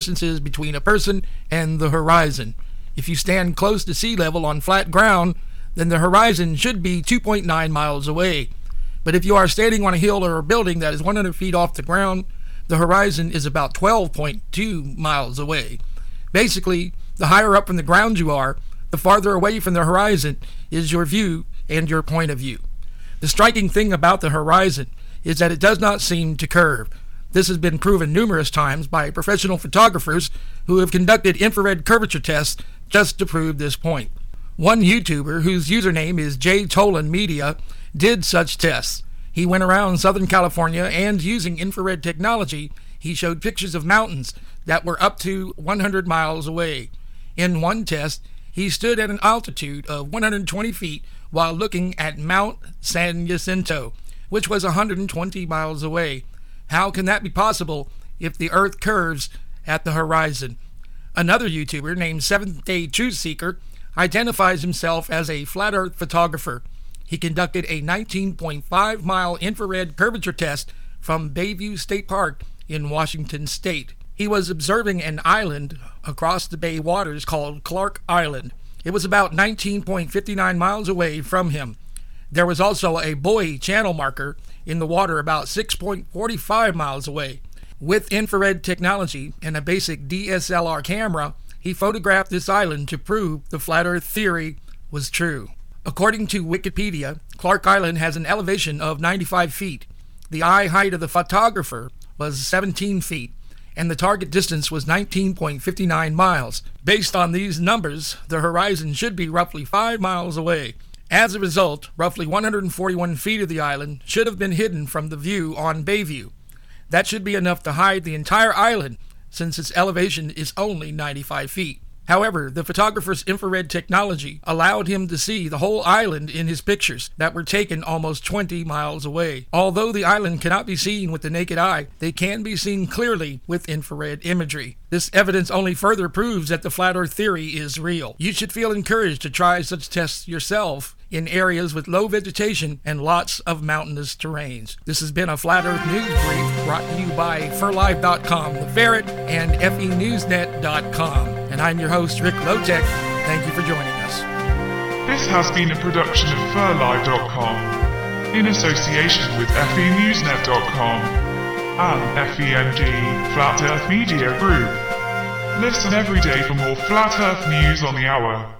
distances between a person and the horizon. If you stand close to sea level on flat ground, then the horizon should be 2.9 miles away. But if you are standing on a hill or a building that is 100 feet off the ground, the horizon is about 12.2 miles away. Basically, the higher up from the ground you are, the farther away from the horizon is your view and your point of view. The striking thing about the horizon is that it does not seem to curve. This has been proven numerous times by professional photographers who have conducted infrared curvature tests just to prove this point. One YouTuber, whose username is J Tolan Media, did such tests. He went around Southern California and using infrared technology, he showed pictures of mountains that were up to 100 miles away. In one test, he stood at an altitude of 120 feet while looking at Mount San Jacinto, which was 120 miles away. How can that be possible if the Earth curves at the horizon? Another YouTuber named Seventh Day Truth Seeker identifies himself as a flat Earth photographer. He conducted a 19.5 mile infrared curvature test from Bayview State Park in Washington State. He was observing an island across the bay waters called Clark Island. It was about 19.59 miles away from him. There was also a buoy channel marker in the water about 6.45 miles away. With infrared technology and a basic DSLR camera, he photographed this island to prove the flat earth theory was true. According to Wikipedia, Clark Island has an elevation of 95 feet. The eye height of the photographer was 17 feet, and the target distance was 19.59 miles. Based on these numbers, the horizon should be roughly 5 miles away. As a result, roughly 141 feet of the island should have been hidden from the view on Bayview. That should be enough to hide the entire island since its elevation is only 95 feet. However, the photographer's infrared technology allowed him to see the whole island in his pictures that were taken almost 20 miles away. Although the island cannot be seen with the naked eye, they can be seen clearly with infrared imagery. This evidence only further proves that the flat earth theory is real. You should feel encouraged to try such tests yourself in areas with low vegetation and lots of mountainous terrains. This has been a Flat Earth News Brief brought to you by FERLive.com, The Ferret, and FENewsNet.com. And I'm your host, Rick Lotek. Thank you for joining us. This has been a production of FERLive.com in association with FENewsNet.com and FEMG Flat Earth Media Group. Listen every day for more Flat Earth news on the hour.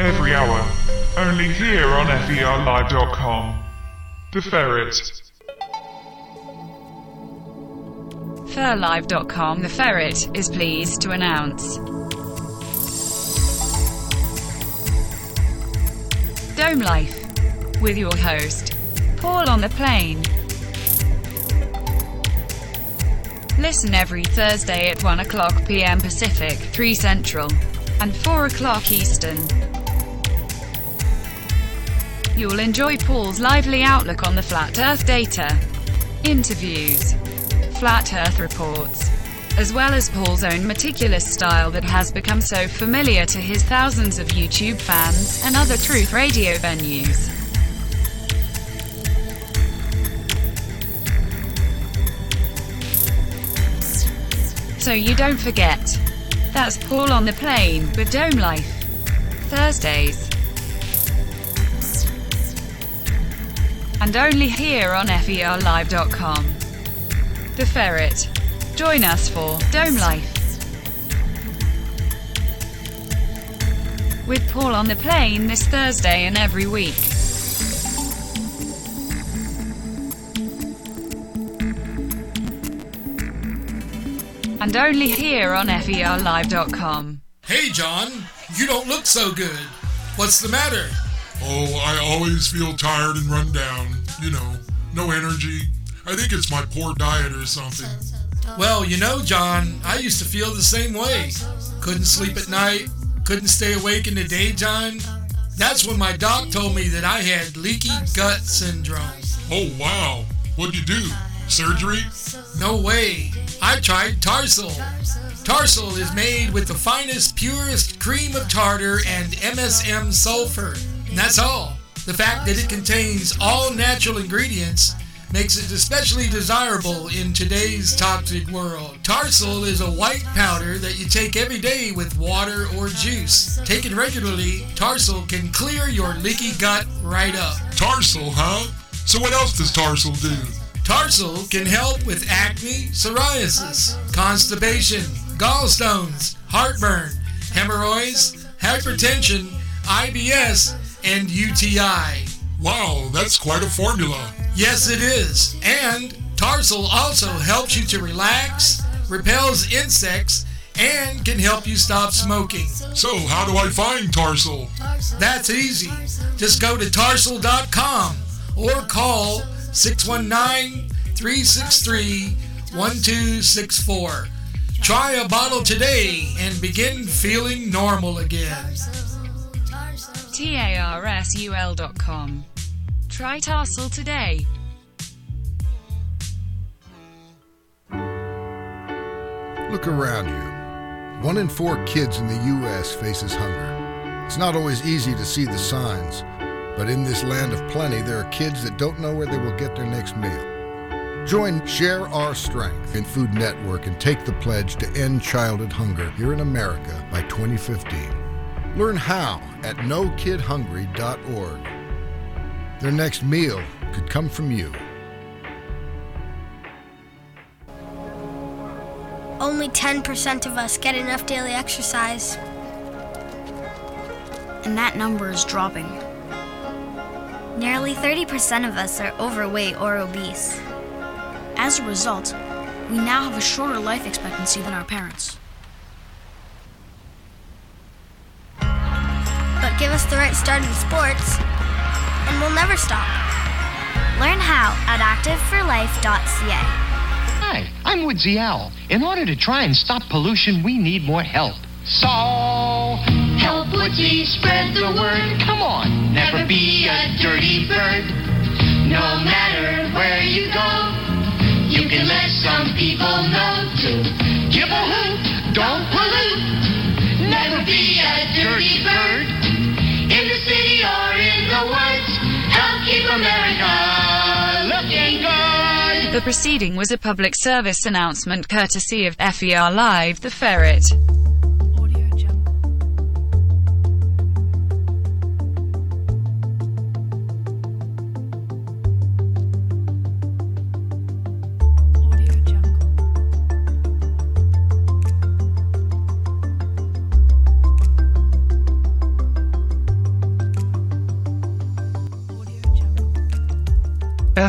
Every hour. Only here on FERLive.com. The Ferret. FERLive.com The Ferret is pleased to announce Dome Life with your host, Paul on the Plane. Listen every Thursday at 1 o'clock p.m. Pacific, 3 Central, and 4 o'clock Eastern. You'll enjoy Paul's lively outlook on the flat Earth data, interviews, flat Earth reports, as well as Paul's own meticulous style that has become so familiar to his thousands of YouTube fans and other Truth Radio venues. So you don't forget. That's Paul on the plane with Dome Life. Thursdays. And only here on FERLive.com. The Ferret. Join us for Dome Life. With Paul on the plane this Thursday and every week. And only here on FERLive.com. Hey, John, you don't look so good. What's the matter? Oh, I always feel tired and run down. You know, no energy. I think it's my poor diet or something. Well, you know, John, I used to feel the same way. Couldn't sleep at night, couldn't stay awake in the daytime. That's when my doc told me that I had leaky gut syndrome. Oh, wow. What'd you do? Surgery? No way. I tried Tarsal. Tarsal is made with the finest, purest cream of tartar and MSM sulfur. And that's all. The fact that it contains all natural ingredients makes it especially desirable in today's toxic world. Tarsal is a white powder that you take every day with water or juice. Taken regularly, Tarsal can clear your leaky gut right up. Tarsal, huh? So what else does Tarsal do? Tarsal can help with acne, psoriasis, constipation, gallstones, heartburn, hemorrhoids, hypertension, IBS, and UTI. Wow, that's quite a formula. Yes, it is. And Tarsal also helps you to relax, repels insects, and can help you stop smoking. So, how do I find Tarsal? That's easy. Just go to tarsal.com or call 619 363 1264. Try a bottle today and begin feeling normal again. TARSUL.com. Try Tarsal today. Look around you. One in four kids in the U.S. faces hunger. It's not always easy to see the signs, but in this land of plenty, there are kids that don't know where they will get their next meal. Join Share Our Strength in Food Network and take the pledge to end childhood hunger here in America by 2015. Learn how at nokidhungry.org. Their next meal could come from you. Only 10% of us get enough daily exercise. And that number is dropping. Nearly 30% of us are overweight or obese. As a result, we now have a shorter life expectancy than our parents. Give us the right start in sports, and we'll never stop. Learn how at activeforlife.ca. Hi, I'm Woodsy Owl. In order to try and stop pollution, we need more help. So, help Woodsy spread the word. Come on, never be a dirty bird. No matter where you go, you can let some people know to give a hoot, don't pollute. Never be a dirty bird. America looking good. The proceeding was a public service announcement courtesy of FER Live The Ferret.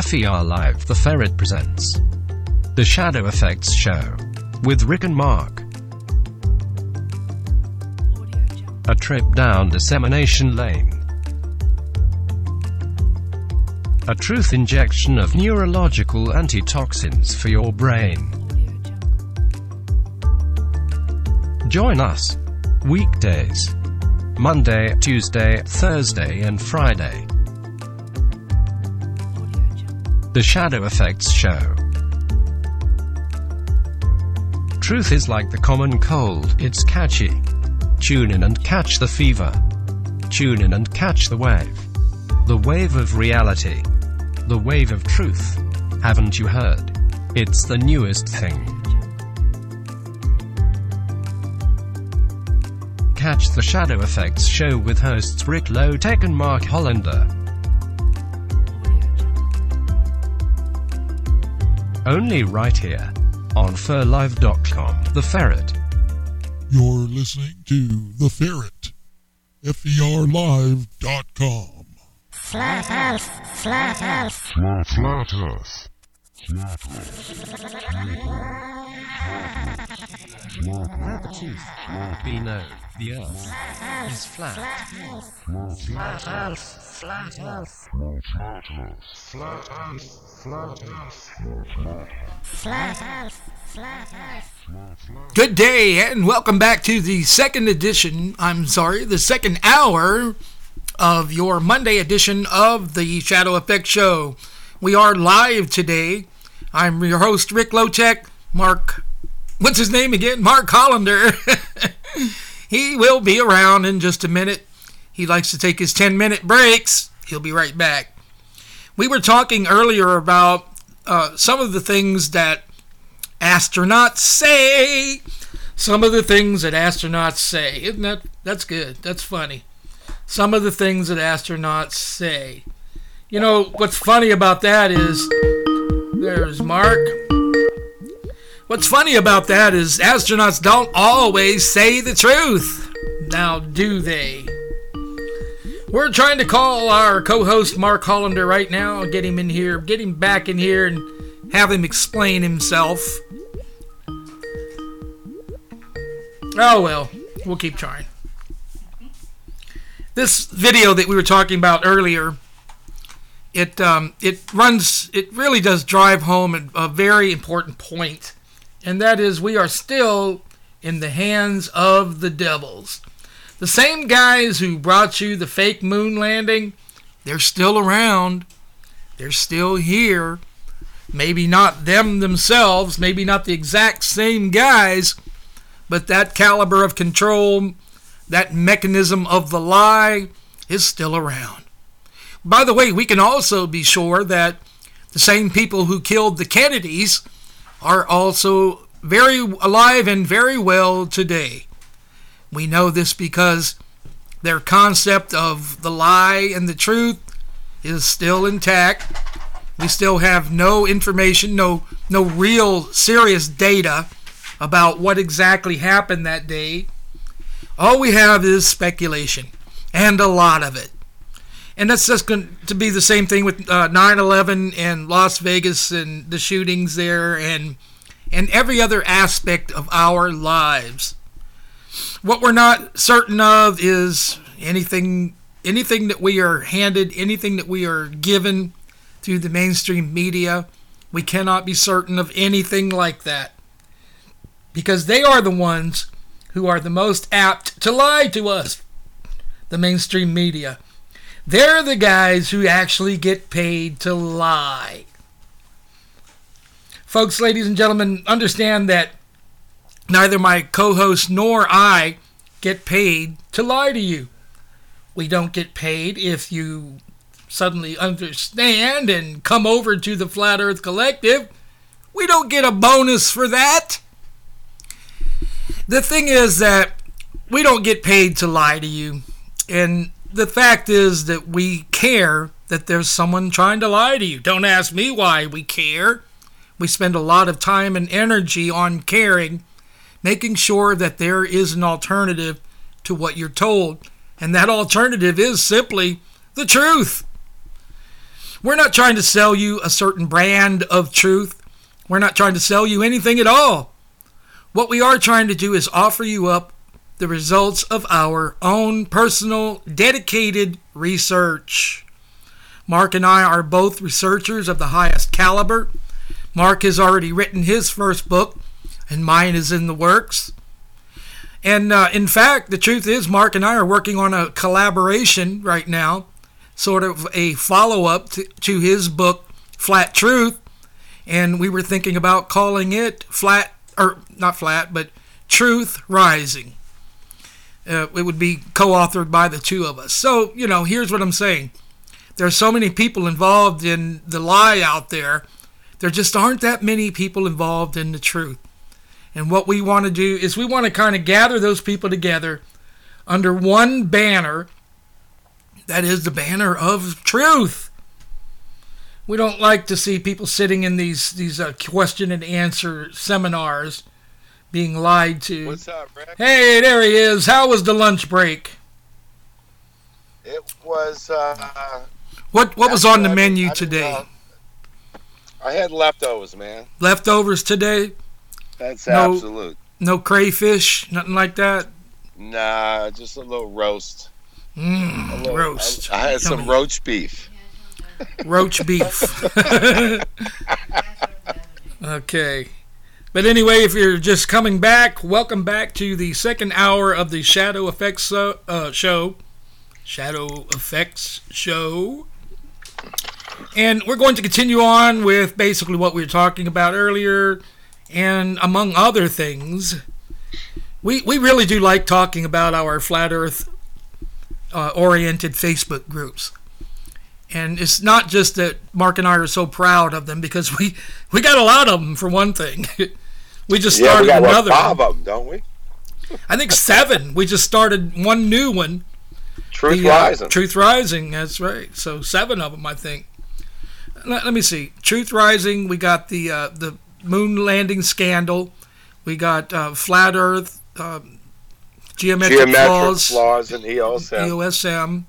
FER Live The Ferret presents The Shadow FX Show with Rick and Mark. A trip down dissemination lane. A truth injection of neurological antitoxins for your brain. Join us. Weekdays. Monday, Tuesday, Thursday, and Friday. The Shadow FX Show. Truth is like the common cold, it's catchy. Tune in and catch the fever. Tune in and catch the wave. The wave of reality. The wave of truth. Haven't you heard? It's the newest thing. Catch the Shadow FX Show with hosts Rick Lowtech and Mark Hollander. Only right here on ferlive.com. The Ferret. You're listening to The Ferret. FERLive.com. Flat Earth, Flat Earth. Flat, flat Earth. Flat Let the truth be known. The Earth is flat. Flat Earth, Flat Earth. Flat Earth. Flat Earth, Flat Earth. Flat Earth, Flat Earth. Good day, and welcome back to the second edition, I'm sorry, the second hour of your Monday edition of the Shadow Effect Show. We are live today. I'm your host, Rick Lowtech. Mark, what's his name again? Mark Hollander. he will be around in just a minute. He likes to take his 10 minute breaks. He'll be right back. We were talking earlier about uh, some of the things that astronauts say. Some of the things that astronauts say. Isn't that that's good? That's funny. Some of the things that astronauts say. You know what's funny about that is there's Mark. What's funny about that is astronauts don't always say the truth. Now, do they? We're trying to call our co host Mark Hollander right now, get him in here, get him back in here, and have him explain himself. Oh well, we'll keep trying. This video that we were talking about earlier, it um, it runs, it really does drive home a very important point, and that is we are still in the hands of the devils. The same guys who brought you the fake moon landing, they're still around. They're still here. Maybe not them themselves, maybe not the exact same guys, but that caliber of control, that mechanism of the lie is still around. By the way, we can also be sure that the same people who killed the Kennedys are also very alive and very well today. We know this because their concept of the lie and the truth is still intact. We still have no information, no no real serious data about what exactly happened that day. All we have is speculation, and a lot of it. And that's just going to be the same thing with uh, 9/11 and Las Vegas and the shootings there, and and every other aspect of our lives. What we're not certain of is anything anything that we are handed, anything that we are given through the mainstream media. We cannot be certain of anything like that because they are the ones who are the most apt to lie to us, the mainstream media. They're the guys who actually get paid to lie. Folks, ladies and gentlemen, understand that neither my co host nor I get paid to lie to you. We don't get paid if you suddenly understand and come over to the Flat Earth Collective. We don't get a bonus for that. The thing is that we don't get paid to lie to you. And the fact is that we care that there's someone trying to lie to you. Don't ask me why we care. We spend a lot of time and energy on caring, making sure that there is an alternative to what you're told. And that alternative is simply the truth. We're not trying to sell you a certain brand of truth. We're not trying to sell you anything at all. What we are trying to do is offer you up the results of our own personal, dedicated research. Mark and I are both researchers of the highest caliber. Mark has already written his first book, and mine is in the works. And uh, in fact, the truth is, Mark and I are working on a collaboration right now, sort of a follow up to, to his book, Flat Truth. And we were thinking about calling it Flat, or not Flat, but Truth Rising. Uh, it would be co authored by the two of us. So, you know, here's what I'm saying there are so many people involved in the lie out there, there just aren't that many people involved in the truth. And what we want to do is we want to kind of gather those people together under one banner that is the banner of truth. We don't like to see people sitting in these these uh, question and answer seminars being lied to. What's up, Rick? Hey, there he is. How was the lunch break? It was. Uh, what what was on the I menu today? uh, I had leftovers, man. Leftovers today? That's No. absolute. No crayfish, nothing like that. Nah, just a little roast. Mm, A little- roast. I, I had some Yummy. roach beef. roach beef. okay. But anyway, if you're just coming back, welcome back to the second hour of the Shadow FX uh, show. Shadow FX show. And we're going to continue on with basically what we were talking about earlier. And among other things, we, we really do like talking about our flat earth uh, oriented Facebook groups. And it's not just that Mark and I are so proud of them because we we got a lot of them for one thing. we just Yeah, started we got another. five one. of them, don't we? I think seven. We just started one new one. Truth The, uh, Rising. Truth Rising. That's right. So seven of them, I think. Let, let me see. Truth Rising. We got the uh, the moon landing scandal. We got uh, flat Earth. Um, geometric, Geometric flaws. flaws and EOSM. EOSM.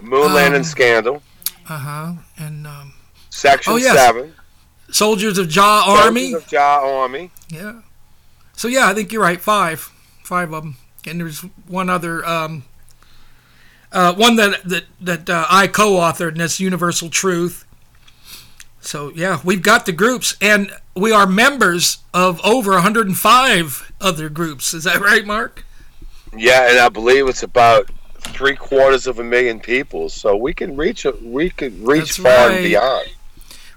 Moon landing um, scandal. Uh huh. And um, Section oh, yes. seven. Soldiers of Jah Soldiers Army. of Jah Army. Yeah. So yeah, I think you're right. Five, five of them, and there's one other, um, uh, one that that that uh, I co-authored, and that's Universal Truth. So yeah, we've got the groups, and we are members of over 105 other groups. Is that right, Mark? Yeah, and I believe it's about three quarters of a million people. So we can reach a, we can reach That's far right. and beyond.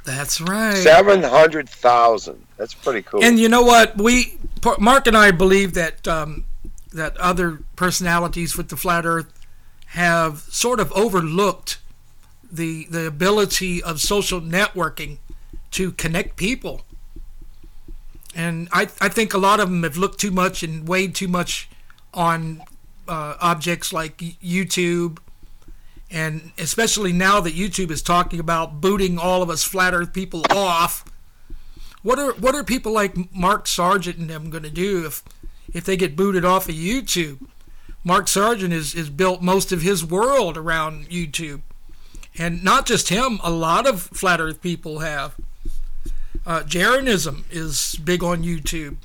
That's right. Seven hundred thousand. That's pretty cool. And you know what? We Mark and I believe that um, that other personalities with the flat Earth have sort of overlooked the the ability of social networking to connect people. And I I think a lot of them have looked too much and weighed too much on uh, objects like YouTube. And especially now that YouTube is talking about booting all of us flat Earth people off, what are what are people like Mark Sargent and them going to do if if they get booted off of YouTube? Mark Sargent is is built most of his world around YouTube, and not just him. A lot of flat Earth people have. Uh, Jeranism is big on YouTube,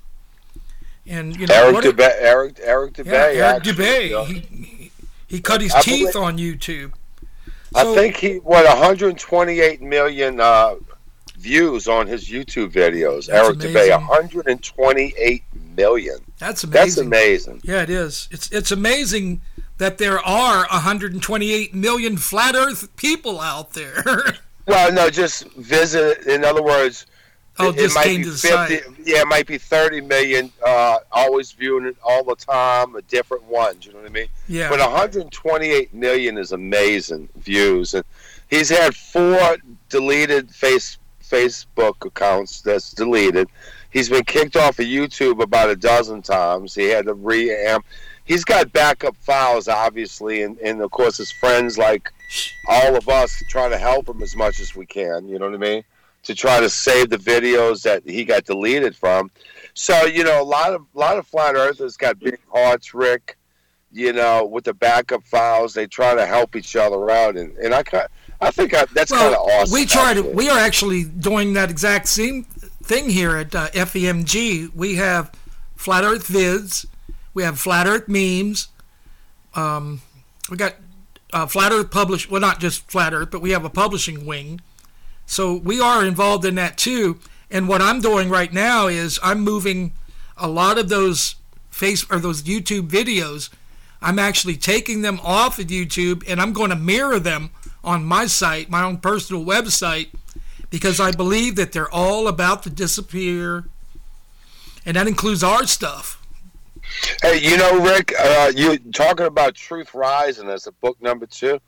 and you know Eric Dubay, Eric Eric Dubay. yeah, Eric actually, Dubay. you know. He, he, cut his I teeth believe- on YouTube. I think he what 128 million uh, views on his YouTube videos. Eric amazing. 128 million. That's amazing. That's amazing. Yeah, it is. It's it's amazing that there are 128 million flat Earth people out there. Well, no, just visit. In other words, Oh, it, just it might came be to the 50, site. Yeah, it might be 30 million. Uh, always viewing it all the time, a different ones. You know what I mean? Yeah. But 128 million is amazing views, and he's had four deleted face Facebook accounts that's deleted. He's been kicked off of YouTube about a dozen times. He had to reamp. He's got backup files, obviously, and, and of course his friends, like all of us, try to help him as much as we can. You know what I mean? To try to save the videos that he got deleted from. So you know, a lot of a lot of flat earthers got big hearts, Rick. You know, with the backup files, they try to help each other out, and, and I I think I, that's kind of awesome. we try to. actually. We are actually doing that exact same thing here at uh, FEMG. We have flat Earth vids. We have flat Earth memes. Um, we got uh, flat Earth publish. Well, not just flat Earth, but we have a publishing wing. So we are involved in that too. And what I'm doing right now is I'm moving a lot of those face or those YouTube videos. I'm actually taking them off of YouTube and I'm going to mirror them on my site, my own personal website, because I believe that they're all about to disappear. And that includes our stuff. Hey, you know, Rick, uh, you talking about Truth Rising as a book number two.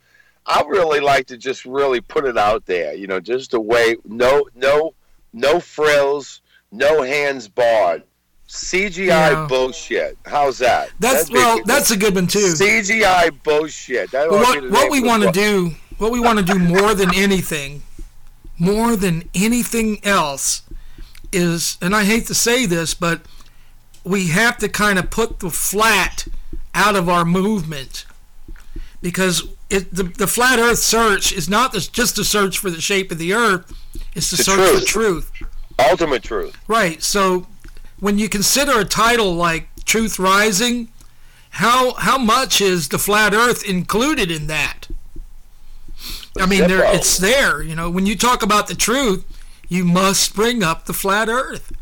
I really like to just really put it out there. You know, just the way no, no, no frills, no hands barred. CGI Yeah. bullshit. How's that? That's That'd well, that's a good one too. CGI bullshit. That what what we want to do, what we want to do more than anything, more than anything else, is, and I hate to say this, but we have to kind of put the flat out of our movement because it, the the flat Earth search is not this, just a search for the shape of the Earth; it's the, The search truth. for truth. Ultimate truth. Right. So when you consider a title like Truth Rising, how how much is the flat earth included in that? I mean, there it's there, you know, when you talk about the truth, you must bring up the flat earth.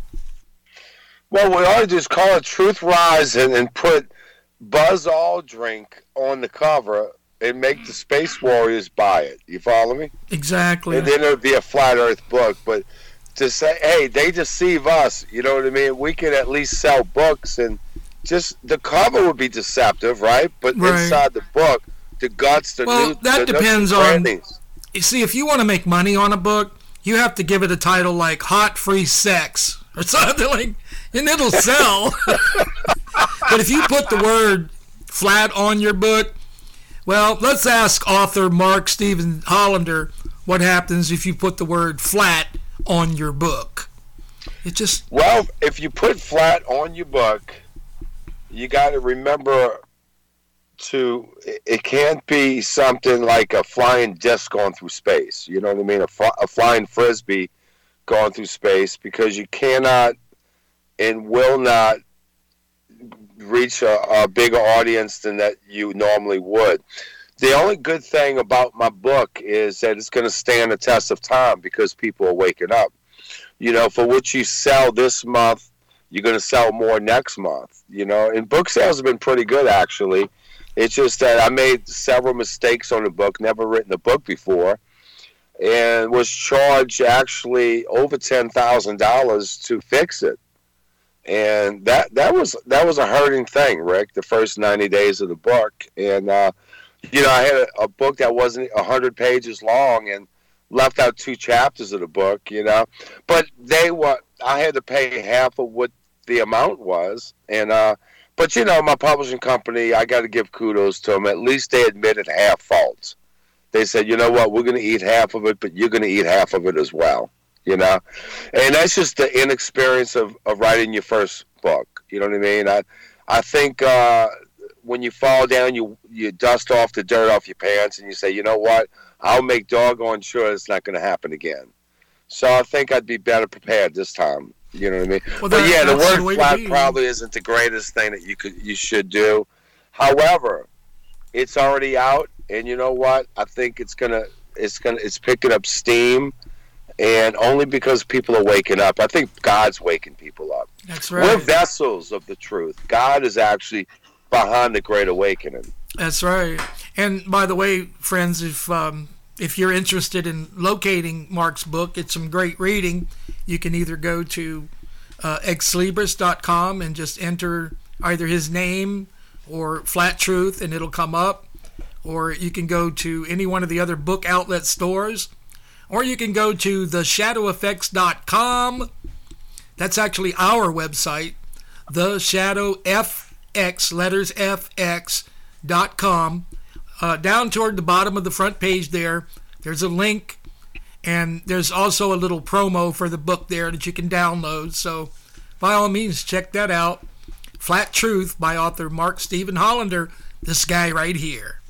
Well, we ought to just call it Truth Rising and put Buzz Aldrin on the cover and make the Space Warriors buy it. You follow me? Exactly. And then it would be a flat Earth book. But to say, hey, they deceive us, you know what I mean? We could at least sell books and just the cover would be deceptive, right? But Right. inside the book, the guts, the Well, new, that the depends on- you see, if you want to make money on a book, you have to give it a title like "Hot Free Sex" or something like, and it'll sell. but if you put the word "flat" on your book, well, let's ask author Mark Stephen Hollander what happens if you put the word "flat" on your book. It just well, if you put "flat" on your book, you got to remember to it can't be something like a flying disc going through space. You know what I mean? A, a flying frisbee going through space because you cannot and will not reach a, a bigger audience than that you normally would. The only good thing about my book is that it's going to stand the test of time because people are waking up. You know, for what you sell this month, you're going to sell more next month. You know, and book sales have been pretty good actually. It's just that I made several mistakes on the book, never written a book before, and was charged actually over ten thousand dollars to fix it. And that that was that was a hurting thing, Rick. The first ninety days of the book, and uh, you know, I had a, a book that wasn't hundred pages long, and left out two chapters of the book. You know, but they were I had to pay half of what the amount was, and uh, but you know, my publishing company, I got to give kudos to them. At least they admitted half faults. They said, you know what, we're going to eat half of it, but you're going to eat half of it as well. You know, and that's just the inexperience of, of writing your first book. You know what I mean? I I think uh, when you fall down, you you dust off the dirt off your pants, and you say, you know what, I'll make doggone sure it's not going to happen again. So I think I'd be better prepared this time. You know what I mean? Well, but yeah, the word flat probably isn't the greatest thing that you could you should do. However, it's already out, and you know what? I think it's gonna it's gonna it's picking up steam, and only because people are waking up. I think God's waking people up. That's We're vessels of the truth. God is actually behind the Great Awakening. That's right. And by the way, friends, if um, if you're interested in locating Mark's book, it's some great reading. You can either go to uh, xlibris.com and just enter either his name or Flat Truth, and it'll come up. Or you can go to any one of the other book outlet stores, or you can go to theshadowfx.com. That's actually our website, the Shadow FX, letters FX dot com. Uh, down toward the bottom of the front page there, there's a link, and there's also a little promo for the book there that you can download. So, by all means, check that out. Flat Truth by author Mark Stephen Hollander. This guy right here.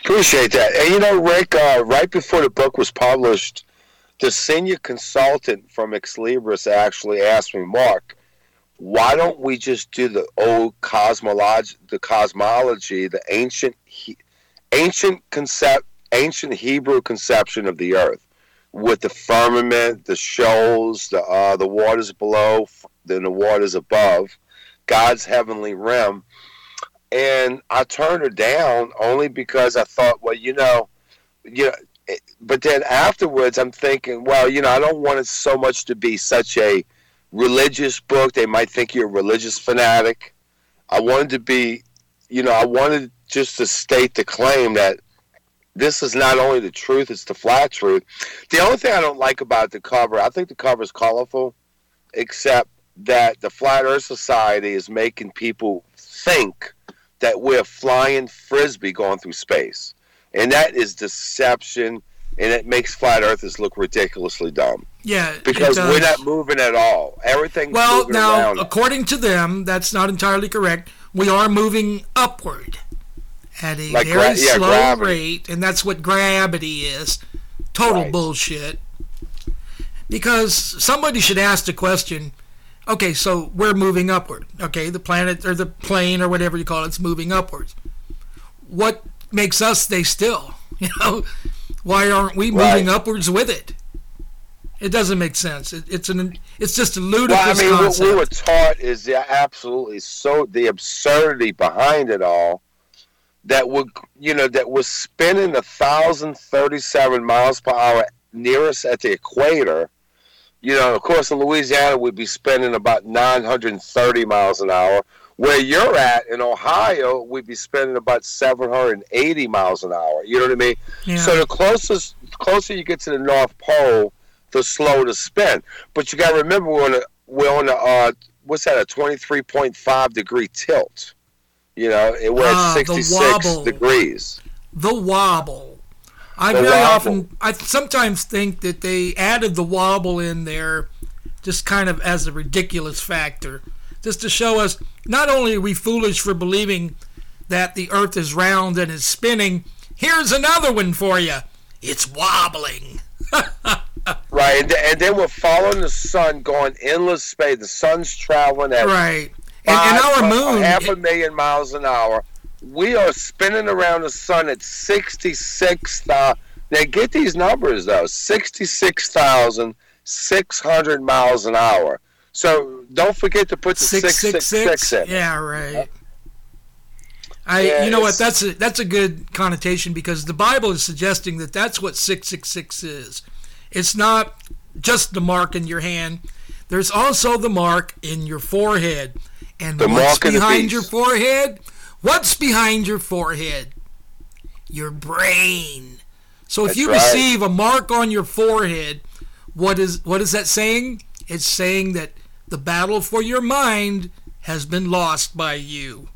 Appreciate that. And you know, Rick, uh, right before the book was published, the senior consultant from Xlibris actually asked me, Mark, why don't we just do the old cosmology, the cosmology, the ancient, he- ancient concept, ancient Hebrew conception of the earth, with the firmament, the shoals, the uh, the waters below, then the waters above, God's heavenly realm. And I turned her down only because I thought, well, you know, you know. But then afterwards, I'm thinking, well, you know, I don't want it so much to be such a religious book. They might think you're a religious fanatic. I wanted to be, you know, I wanted just to state the claim that this is not only the truth, it's the flat truth. The only thing I don't like about the cover, I think the cover is colorful, except that the Flat Earth Society is making people think that we're flying frisbee going through space. And that is deception, and it makes flat earthers look ridiculously dumb. Yeah, Because we're not moving at all. Everything's Well, now, around. according to them, that's not entirely correct. We are moving upward at a Like very gra- yeah, slow gravity. rate, and that's what gravity is. Total bullshit. Because somebody should ask the question okay, so we're moving upward. Okay, the planet or the plane or whatever you call it, it's moving upwards. What makes us stay still? You know, why aren't we moving Right. upwards with it? It doesn't make sense. It, it's an it's just a ludicrous Well, I mean, what concept. we were taught is the absolutely so the absurdity behind it all. That we're, you know, that we're spinning a thousand thirty-seven miles per hour nearest at the equator. You know, of course, in Louisiana, we'd be spending about nine hundred and thirty miles an hour. Where you're at in Ohio, we'd be spending about 780 miles an hour. You know what I mean? Yeah. So the closest, closer you get to the North Pole, the slower the spin. But you got to remember we're on a we're on a uh, what's that a 23.5 degree tilt. You know, it, we're at the 66 degrees. The wobble. I very wobble. often, I sometimes think that they added the wobble in there just kind of as a ridiculous factor, just to show us not only are we foolish for believing that the earth is round and is spinning, here's another one for you. It's wobbling. Right, and, and then we're following the sun going endless space. The sun's traveling at Right. And, and our moon, half a million miles an hour. We are spinning around the sun at 66,000. Now, get these numbers, though 66,600 miles an hour. So don't forget to put the 666 in. Yeah, right. I, Yeah, you know what? That's a that's a good connotation because the Bible is suggesting that that's what six six six is. It's not just the mark in your hand. There's also the mark in your forehead. And The what's mark of the behind your forehead? What's behind your forehead? Your brain. So if That's you right. receive a mark on your forehead, what is what is that saying? It's saying that the battle for your mind has been lost by you.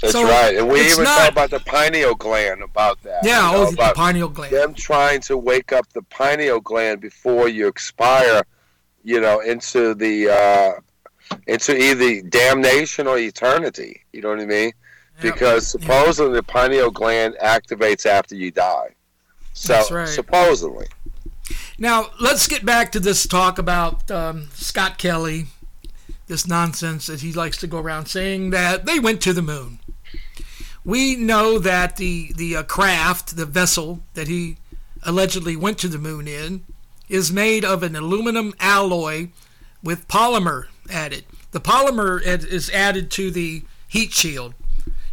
That's So, right. And we even not- talk about the pineal gland about that. Yeah, you know, oh, the pineal gland. Them trying to wake up the pineal gland before you expire, you know, into the uh, into either damnation or eternity. You know what I mean? Because supposedly the pineal gland activates after you die. So That's right. supposedly. Now let's get back to this talk about um, Scott Kelly, this nonsense that he likes to go around saying that they went to the moon. We know that the the uh, craft, the vessel that he allegedly went to the moon in, is made of an aluminum alloy with polymer added. The polymer is added to the heat shield.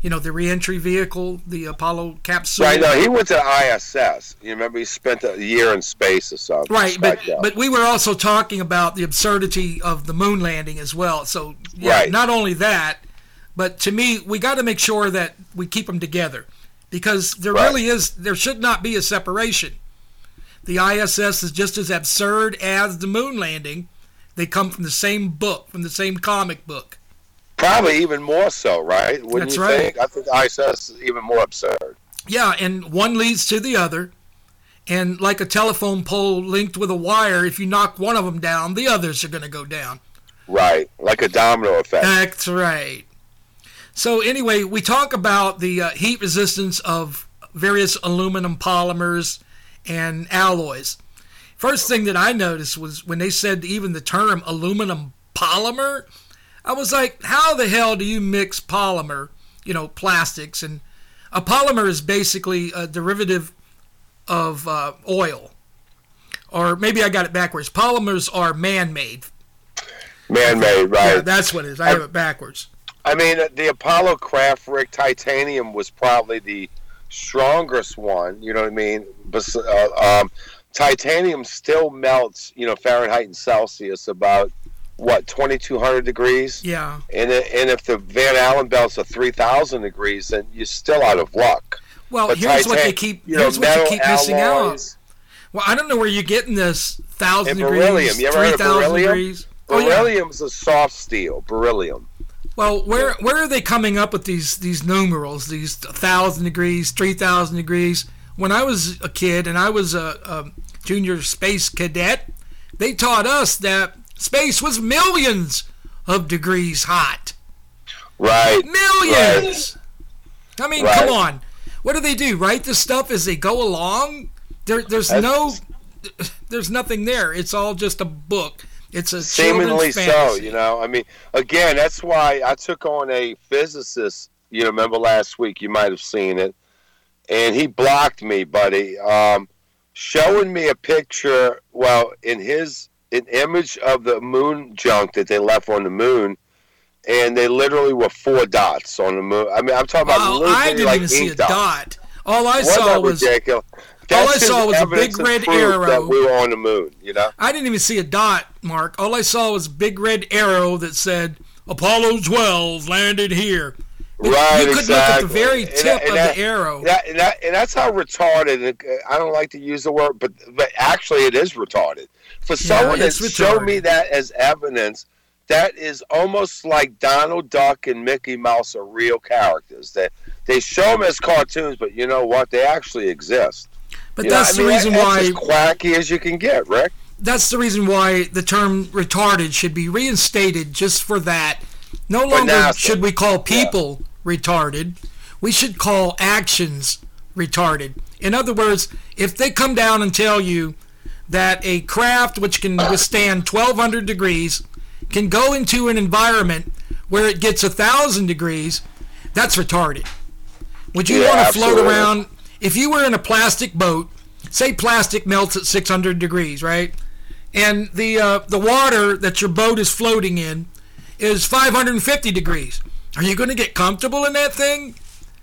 You know, the reentry vehicle, the Apollo capsule. Right. No, he went to ISS. You remember he spent a year in space or something. Right, but but we were also talking about the absurdity of the moon landing as well. So yeah, Right. not only that, but to me, we got to make sure that we keep them together because there Right. really is there should not be a separation. The ISS is just as absurd as the moon landing. They come from the same book, from the same comic book. Probably even more so, right? Wouldn't That's you right. think? I think ISS is even more absurd. Yeah, and one leads to the other. And like a telephone pole linked with a wire, if you knock one of them down, the others are going to go down. Right, like a domino effect. That's right. So anyway, we talk about the uh, heat resistance of various aluminum polymers and alloys. First thing that I noticed was when they said even the term aluminum polymer, I was like, how the hell do you mix polymer, you know, plastics and a polymer is basically a derivative of uh, oil. Or maybe I got it backwards. Polymers are man-made. Man-made, right? Yeah, that's what it is. I have it backwards. I mean, the Apollo craft rig titanium was probably the strongest one. You know what I mean? But uh, um, titanium still melts, you know, Fahrenheit and Celsius about what 2200 degrees. Yeah. And and if the Van Allen belts are 3000 degrees, then you're still out of luck. Well, But here's what they keep. you know, here's what you keep missing alloys- out. Well, I don't know where you're getting this thousand degrees, beryllium. You ever three heard of thousand beryllium? degrees. Oh, yeah. A soft steel. Beryllium. Well, where where are they coming up with these these numerals? These thousand degrees, three thousand degrees. When I was a kid and I was a, a junior space cadet, they taught us that space was millions of degrees hot. Right. Millions. I mean, Right. come on. What do they do? Write the stuff as they go along? There, there's no, there's nothing there. It's all just a book. It's a seemingly so you know i mean again that's why i took on a physicist you know remember last week you might have seen it and he blocked me buddy um, showing me a picture well in his an image of the moon junk that they left on the moon and they literally were four dots on the moon i mean i'm talking about Wow, literally I didn't like even see a dots. dot. All I Wasn't saw was ridiculous? all I saw was a big red arrow. that we were on the moon you know I didn't even see a dot, Mark. All I saw was a big red arrow that said Apollo 12 landed here. Right, You could exactly. look at the very tip that- and of that- the arrow. That, and, that, and that's how retarded. Uh, I don't like to use the word, but but actually, it is retarded. For someone it's to show me that as evidence, that is almost like Donald Duck and Mickey Mouse are real characters. That they show them as cartoons, but you know what? They actually exist. But You know, that's I the mean, reason why as quacky as you can get, Rick. that's the reason why the term retarded should be reinstated just for that. No longer should we call people retarded. We should call actions retarded. In other words, if they come down and tell you that a craft which can withstand 1200 degrees can go into an environment where it gets 1000 degrees, that's retarded. Would you Yeah, want to float absolutely. around if you were in a plastic boat? Say plastic melts at 600 degrees, right? And the uh, the water that your boat is floating in is 550 degrees. Are you going to get comfortable in that thing?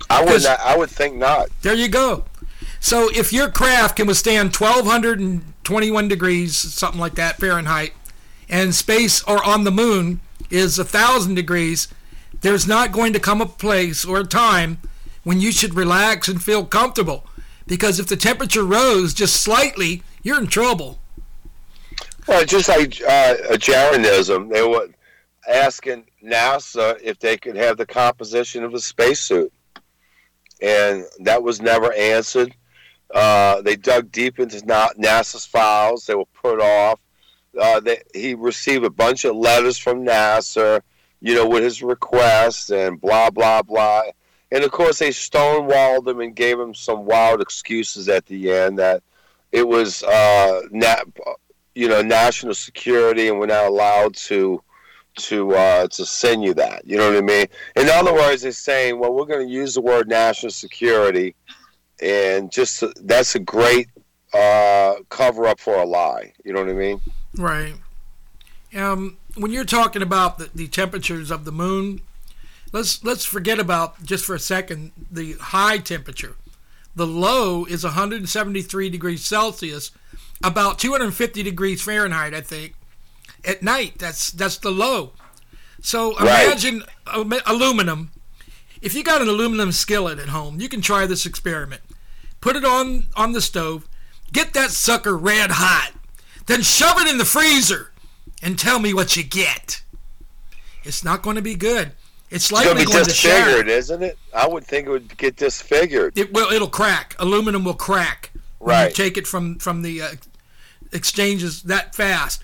I would not, I would think not. There you go. So if your craft can withstand 1221 degrees, something like that Fahrenheit, and space or on the moon is a thousand degrees, there's not going to come a place or a time when you should relax and feel comfortable. Because if the temperature rose just slightly, you're in trouble. Well, just like uh, a Jeranism. They were asking NASA if they could have the composition of a spacesuit, and that was never answered. Uh, they dug deep into Na- NASA's files. They were put off. Uh, they, he received a bunch of letters from NASA, you know, with his request and blah blah blah. And of course, they stonewalled him and gave him some wild excuses at the end that it was uh, you know national security and we're not allowed to to uh, to send you that. You know what I mean? In other words, they're saying, well, we're going to use the word national security, and just that's a great uh, cover up for a lie. You know what I mean? Right. Um, when you're talking about the, the temperatures of the moon, let's let's forget about just for a second the high temperature. The low is 173 degrees Celsius, about 250 degrees Fahrenheit, I think. At night, that's that's the low. So imagine alu- aluminum. If you got an aluminum skillet at home, you can try this experiment. Put it on on the stove, get that sucker red hot, then shove it in the freezer, and tell me what you get. It's not going to be good. It's It's likely going to be disfigured, isn't it? I would think it would get disfigured. It will. It'll crack. Aluminum will crack. When Right. You take it from from the uh, exchanges that fast.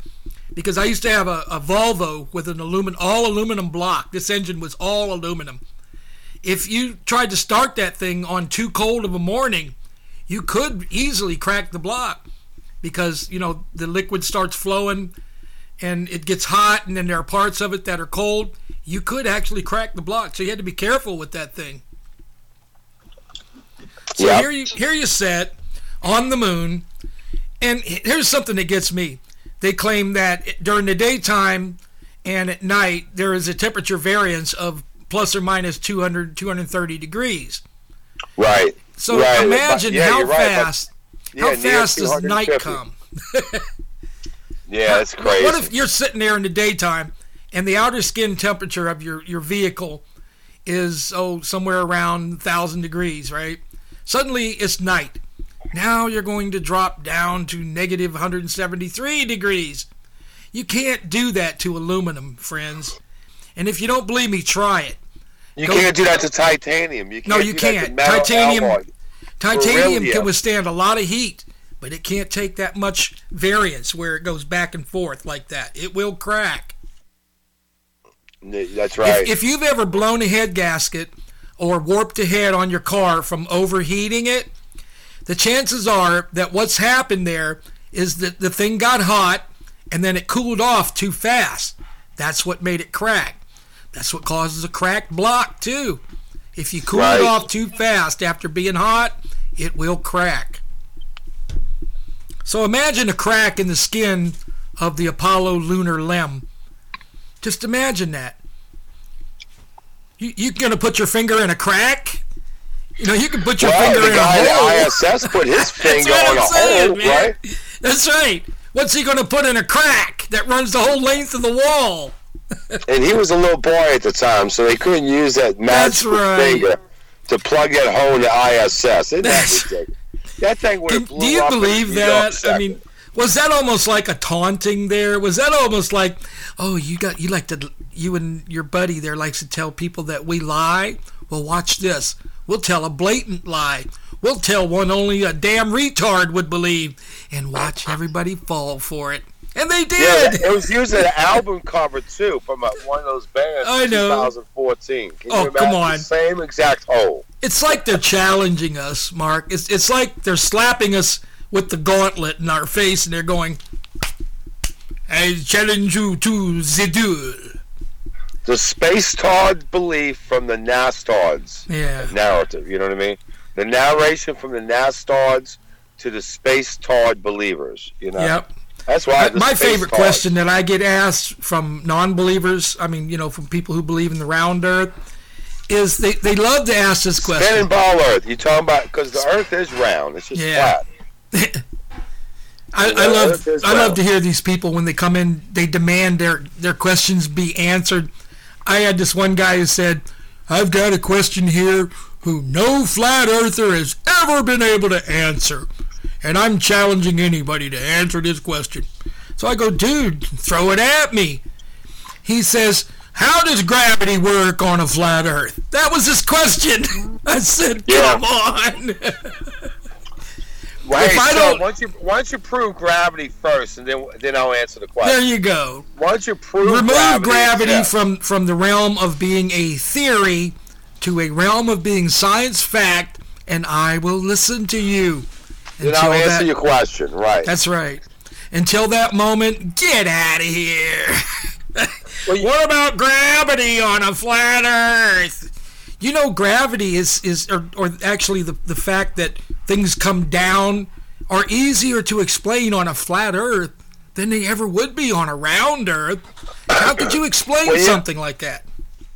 Because I used to have a, a Volvo with an aluminum, all aluminum block. This engine was all aluminum. If you tried to start that thing on too cold of a morning, you could easily crack the block because you know the liquid starts flowing and it gets hot, and then there are parts of it that are cold. You could actually crack the block, so you had to be careful with that thing. So Yep. here you here you sit on the moon, and here's something that gets me. They claim that during the daytime and at night there is a temperature variance of plus or minus 200 230 degrees. Right. So Right. imagine Yeah, how you're right, but- fast Yeah, how fast does night come? Yeah, it's crazy. What if you're sitting there in the daytime and the outer skin temperature of your, your vehicle is oh somewhere around thousand degrees, right? Suddenly it's night. Now you're going to drop down to negative 173 degrees. You can't do that to aluminum, friends. And if you don't believe me, try it. you Go- can't do that to titanium. You can't No, you do that to can't. Titanium- alloy. Titanium can withstand a lot of heat, but it can't take that much variance where it goes back and forth like that. It will crack. That's right. If, if you've ever blown a head gasket or warped a head on your car from overheating it, the chances are that what's happened there is that the thing got hot and then it cooled off too fast. That's what made it crack. That's what causes a cracked block too. If you cool Right. it off too fast after being hot, it will crack. So imagine a crack in the skin of the Apollo lunar LEM. Just imagine that. You you gonna put your finger in a crack? You know, you can put your well, finger the in guy a hole. at ISS put his That's finger on I'm a saying, hole, man. right? That's right. What's he gonna put in a crack that runs the whole length of the wall? and he was a little boy at the time, so they couldn't use that magic right. finger to plug that hole in the ISS. Isn't that ridiculous? That thing would have blew do you believe that? I mean, was that almost like a taunting there? Was that almost like, oh, you got you like to you and your buddy there likes to tell people that we lie? Well, watch this. We'll tell a blatant lie. We'll tell one only a damn retard would believe, and watch everybody fall for it. And they did. Yeah, it was using an album cover too from uh, one of those bands. I in know. 2014. Can Oh, you come on. Same exact hole. It's like they're challenging us, Mark. It's it's like they're slapping us with the gauntlet in our face, and they're going, "I challenge you to the duel." The space tard belief from the Nastards Yeah. narrative. You know what I mean? The narration from the Nastards to the space tard believers. You know. Yep. That's why. My favorite tards- question that I get asked from non-believers, I mean, you know, from people who believe in the round Earth, is they, they love to ask this question. Spinning ball Earth. You talking about because the Earth is round. It's just Yeah. flat. I, I love I love to hear these people when they come in. They demand their their questions be answered. I had this one guy who said, "I've got a question here who no flat earther has ever been able to answer, and I'm challenging anybody to answer this question." So I go, "Dude, throw it at me." He says, "How does gravity work on a flat Earth?" That was his question. I said, Yeah. "Come on." Right. If I so don't- once you once you prove gravity first, and then then I'll answer the question. there you go. Once you prove remove gravity, gravity, yeah. from from the realm of being a theory to a realm of being science fact, and I will listen to you. then I'll answer your question. Right. That's right. Until that moment, get out of here. what about gravity on a flat Earth? You know, gravity is is or, or actually the the fact that things come down are easier to explain on a flat Earth than they ever would be on a round Earth. How could you explain Well, yeah. something like that?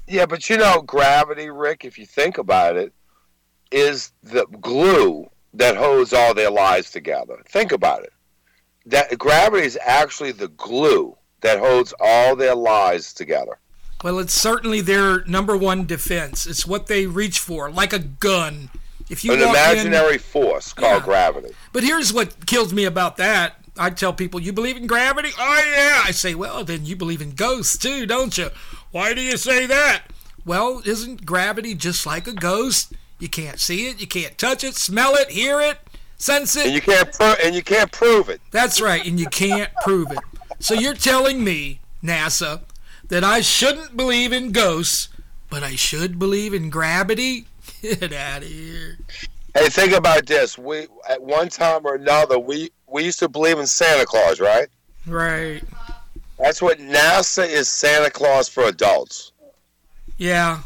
Yeah, but you know, gravity, Ric, if you think about it, is the glue that holds all their lives together. Think about it. That gravity is actually the glue that holds all their lives together. Well, it's certainly their number one defense. It's what they reach for, like a gun. If you An walk in- imaginary force called Yeah. gravity. But here's what kills me about that. I tell people, you believe in gravity? Oh, yeah. I say, well, then you believe in ghosts too, don't you? Why do you say that? Well, isn't gravity just like a ghost? You can't see it, you can't touch it, smell it, hear it, sense it. And you can't pro- and you can't prove it. That's right, and you can't prove it. So you're telling me, NASA, that I shouldn't believe in ghosts, but I should believe in gravity? Get out of here. Hey, think about this. We at one time or another we we used to believe in Santa Claus, right? Right. That's what NASA is Santa Claus for adults, Yeah.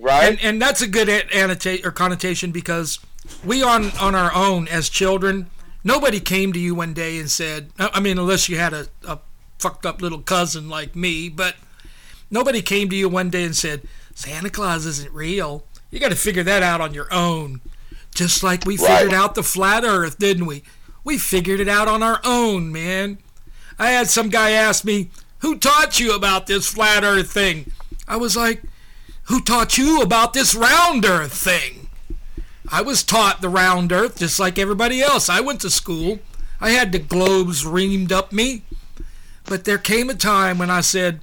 right? And, and that's a good annotate or connotation because we on on our own as children, nobody came to you one day and said, I I mean, unless you had a, a fucked up little cousin like me, but nobody came to you one day and said, Santa Claus isn't real. You got to figure that out on your own. Just like we Right. figured out the flat earth, didn't we? We figured it out on our own, man. I had some guy ask me, Who taught you about this flat earth thing? I was like, Who taught you about this round earth thing? I was taught the round earth just like everybody else. I went to school. I had the globes reamed up me. But there came a time when I said,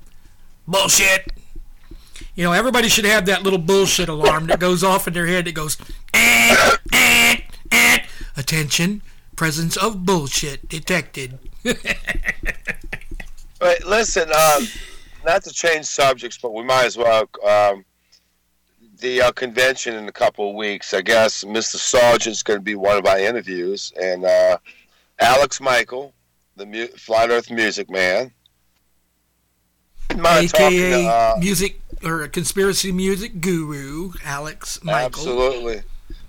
Bullshit. You know, everybody should have that little bullshit alarm that goes off in their head that goes, eh, eh, eh. Attention, presence of bullshit detected. But listen, um, not to change subjects, but we might as well. Um, the uh, convention in a couple of weeks, I guess. Mr. Sargent's going to be one of our interviews, and uh, Alex Michael, the mu- Flat Earth Music Man. Talking AKA to, uh, music or a conspiracy music guru, Alex Michael. Absolutely.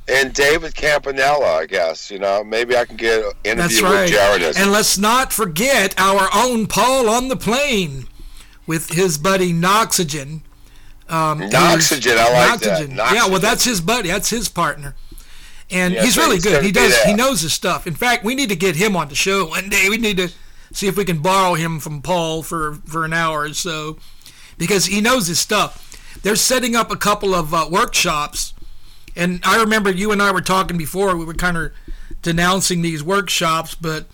And David Campanella, I guess. You know, maybe I can get an interview That's with right. Jared. And let's not forget our own Paul on the plane with his buddy Noxygen. Um, Noxygen, I like that. Noxygen. Yeah, well, that's his buddy. That's his partner. And Yeah, he's really good. He does. He knows his stuff. In fact, we need to get him on the show one day. We need to see if we can borrow him from Paul for for an hour or so. Because he knows his stuff. They're setting up a couple of uh, workshops, and I remember you and I were talking before. We were kind of denouncing these workshops, but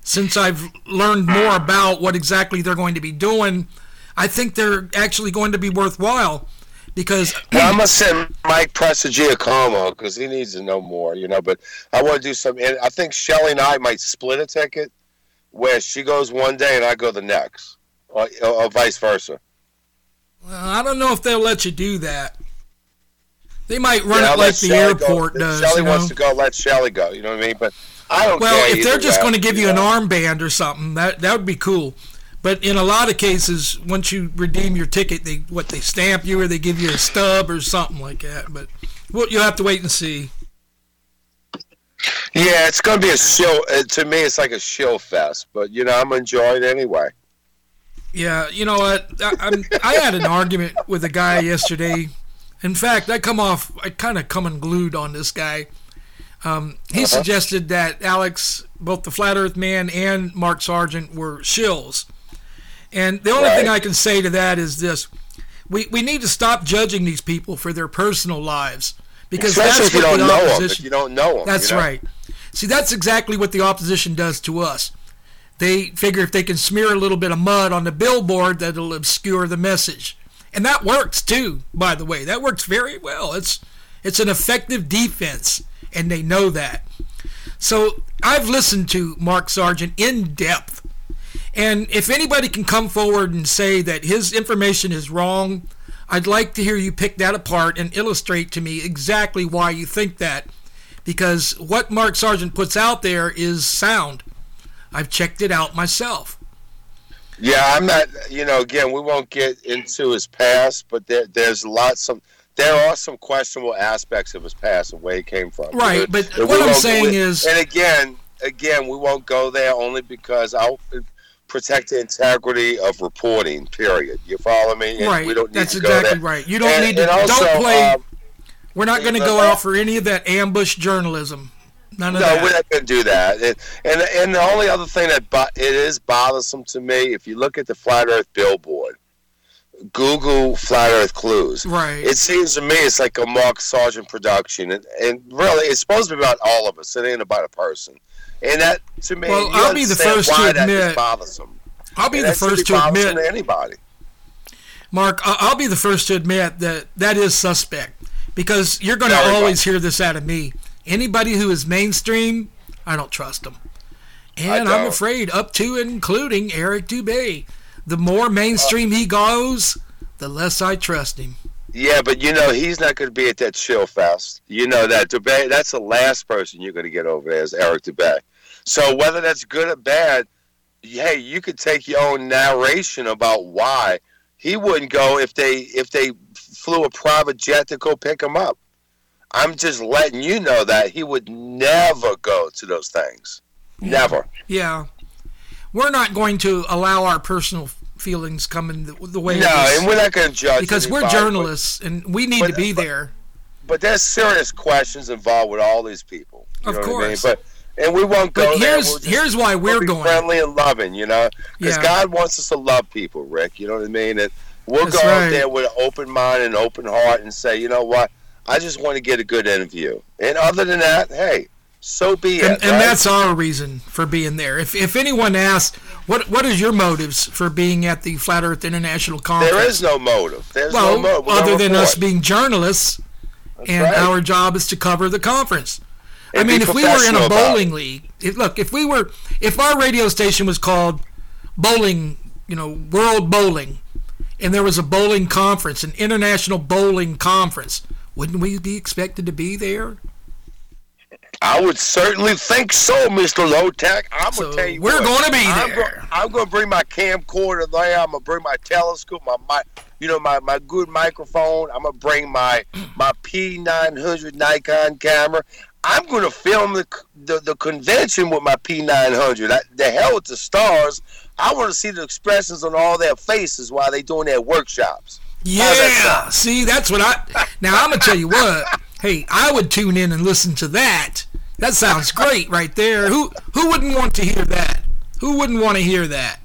since I've learned more about what exactly they're going to be doing, I think they're actually going to be worthwhile because well, I'm gonna send Mike Prestigiacomo because he needs to know more, you know. But I want to do some. I think Shelly and I might split a ticket, where she goes one day and I go the next, or, or vice versa. Well, I don't know if they'll let you do that. They might run Yeah, it like the Shelley airport go. does. If Shelly you know? wants to go, let Shelly go. You know what I mean? But I don't well, if they're just going to give you an know. armband or something, that that would be cool. But in a lot of cases, once you redeem your ticket, they what they stamp you or they give you a stub or something like that. But well, you'll have to wait and see. Yeah, it's going to be a show. Uh, to me, it's like a show fest. But you know, I'm enjoying it anyway. Yeah, you know what? I, I'm, I had an argument with a guy yesterday. In fact, I come off, I kind of come unglued on this guy. Um, he Uh-huh. suggested that Alex, both the Flat Earth Man and Mark Sargent were shills. And the only thing I can say to that is this: we we need to stop judging these people for their personal lives because Especially that's if you what don't the know opposition. you don't know 'em, That's you know? right. See, that's exactly what the opposition does to us. They figure if they can smear a little bit of mud on the billboard, that'll obscure the message, and that works too. By the way, that works very well. It's it's an effective defense, and they know that. So I've listened to Mark Sargent in depth, and if anybody can come forward and say that his information is wrong, I'd like to hear you pick that apart and illustrate to me exactly why you think that. Because what Mark Sargent puts out there is sound. I've checked it out myself. Yeah, I'm not. You know, again, we won't get into his past, but there, there's lots of. There are some questionable aspects of his past and where he came from. Right, but and what I'm saying is- and again, again, we won't go there only because I'll protect the integrity of reporting. Period. You follow me? And right. We don't need That's to go exactly right. You don't And- need to. also, don't play. um, we're not going to go out for any of that ambush journalism. None of no, that. we're not going to do that. And, and and the only other thing that bo- it is bothersome to me, if you look at the flat Earth billboard, Google flat Earth clues. Right. It seems to me it's like a Mark Sargent production, and, and really, it's supposed to be about all of us. It ain't about a person. And that to me, Well, I'll be the first to why that is admit- bothersome. I'll be And the first to admit to anybody. Mark, I'll be the first to admit that that is suspect because you're going to always hear this out of me. Anybody who is mainstream, I don't trust them. And I'm afraid, up to including Eric Dubay. The more mainstream he goes, the less I trust him. Yeah, but you know he's not going to be at that chill fest. You know that Dubay. That's the last person you're going to get over there is Eric Dubay. So whether that's good or bad, hey, you could take your own narration about why he wouldn't go if they if they flew a private jet to go pick him up. I'm just letting you know that he would never go to those things. Never. Yeah. We're not going to allow our personal feelings come in the, the way No, and we're not going to judge because we're anybody, but- journalists and we need to be there. but there's serious questions involved with all these people. Of what I mean? course. But and we won't go But here's- We'll just- here's why we'll we're be going. friendly and loving. You know, because Yeah. God wants us to love people, Ric. You know what I mean? And we'll That's go right. out there with an open mind and open heart and say, you know what, I just want to get a good interview. And other than that, hey, so be and, it. and right? that's our reason for being there. If if anyone asks, what what is your motives for being at the Flat Earth International Conference? there is no motive. There's well, no motive. Other gonna than us being journalists, and right. our job is to cover the conference. I And be mean, if we were in a bowling league, if, look, if we were, if our radio station was called Bowling, you know, World Bowling, and there was a bowling conference, an international bowling conference, wouldn't we be expected to be there? I would certainly think so, Mr. Lowtech. I'm So gonna tell you, we're gonna be I'm there. Go, I'm gonna bring my camcorder there. I'm gonna bring my telescope, my mic, you know, my, my good microphone. I'm gonna bring my my P900 Nikon camera. I'm gonna film the the, the convention with my P900. I, the hell with the stars. I want to see the expressions on all their faces while they doing their workshops. Yeah. See, that's what I. Now I'm gonna tell you what. Hey, I would tune in and listen to that. That sounds great right there. Who who wouldn't want to hear that? Who wouldn't want to hear that?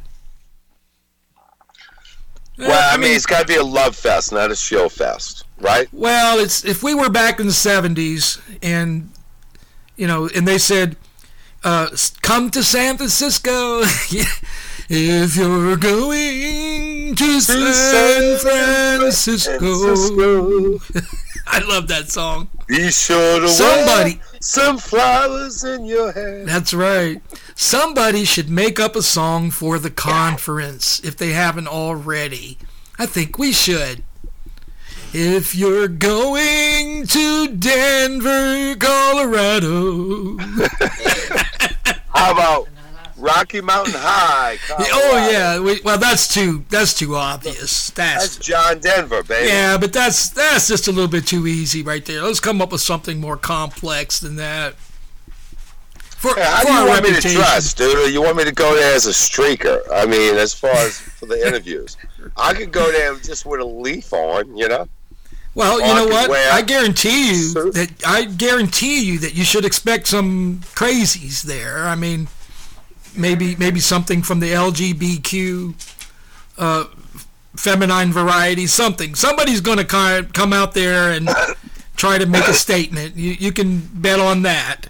Well, I mean, it's got to be a love fest, not a show fest, right? Well, it's if we were back in the '70s and you know, and they said, uh, "Come to San Francisco." if you're going to San Francisco. I love that song. Be sure to Somebody- some flowers in your hair. That's right. Somebody should make up a song for the conference if they haven't already. I think we should. If you're going to Denver, Colorado. How about Rocky Mountain High? oh yeah, we, well that's too that's too obvious. That's That's John Denver, baby. yeah, but that's that's just a little bit too easy right there. Let's come up with something more complex than that. For, Yeah, how do you want me to trust, dude? Or you want me to go there as a streaker? I mean, as far as for the interviews, I could go there just with a leaf on, you know. Well, you know what? I guarantee you that I guarantee you that you should expect some crazies there. I mean, maybe maybe something from the LGBTQ uh, feminine variety, something. Somebody's going to come out there and try to make a statement. You you can bet on that.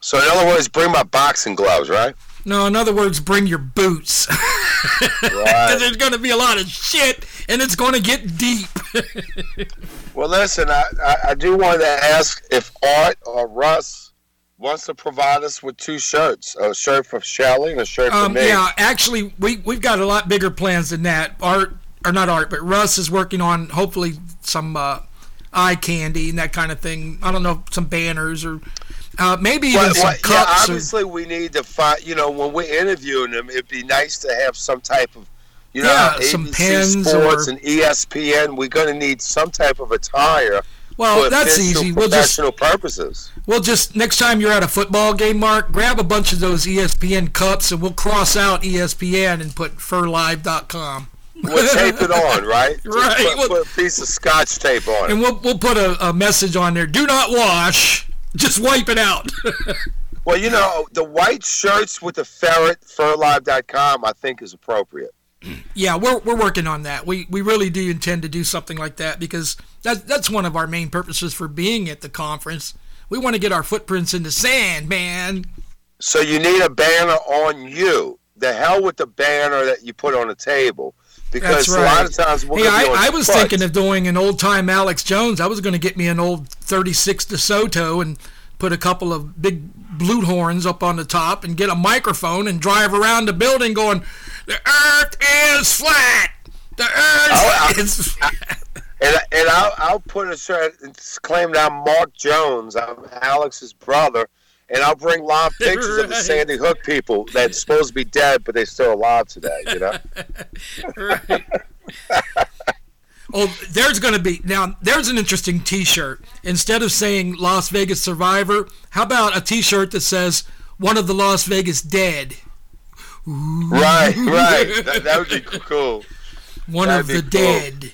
So in other words, bring my boxing gloves, right? No, in other words, bring your boots. Because there's going to be a lot of shit, and it's going to get deep. Well, listen, I, I, I do want to ask if Art or Russ wants to provide us with two shirts a shirt for Shelly and a shirt for Um, me. yeah, actually, we we've got a lot bigger plans than that. Art or not Art, but Russ is working on hopefully some uh, eye candy and that kind of thing. I don't know, some banners or uh, maybe even Well, some well, yeah, cups. or, obviously, we need to find, you know, when we're interviewing them, it'd be nice to have some type of, you know, Yeah, some ABC pens Sports or- and ESPN, we're going to need some type of attire Well, for that's easy. We'll just- professional purposes. we'll just next time you're at a football game, Mark, grab a bunch of those ESPN cups and we'll cross out ESPN and put ferlive.com. We'll tape it on, right? Right, Put, put a piece of scotch tape on it. And we'll we'll put a, a message on there. Do not wash. Just wipe it out. Well, you know, the white shirts with the ferret, ferlive.com, I think is appropriate. Yeah, we're we're working on that. We we really do intend to do something like that because that that's one of our main purposes for being at the conference. We want to get our footprints in the sand, man. So you need a banner on you. The hell with the banner that you put on the table. Because That's a lot of times we're hey, I, I was foot. thinking of doing an old time Alex Jones. I was going to get me an old 36 DeSoto and put a couple of big blue horns up on the top and get a microphone and drive around the building going, "The Earth is flat. The Earth Oh, is flat." And, and I'll, I'll put a shirt and claim that I'm Mark Jones. I'm Alex's brother. And I'll bring live pictures of the Sandy Hook people that's supposed to be dead, but they're still alive today, you know? Right. Oh, there's going to be now. There's an interesting T-shirt. Instead of saying Las Vegas Survivor, how about a T-shirt that says "One of the Las Vegas Dead"? Right, right. That, that would be cool. One That'd of the cool. dead.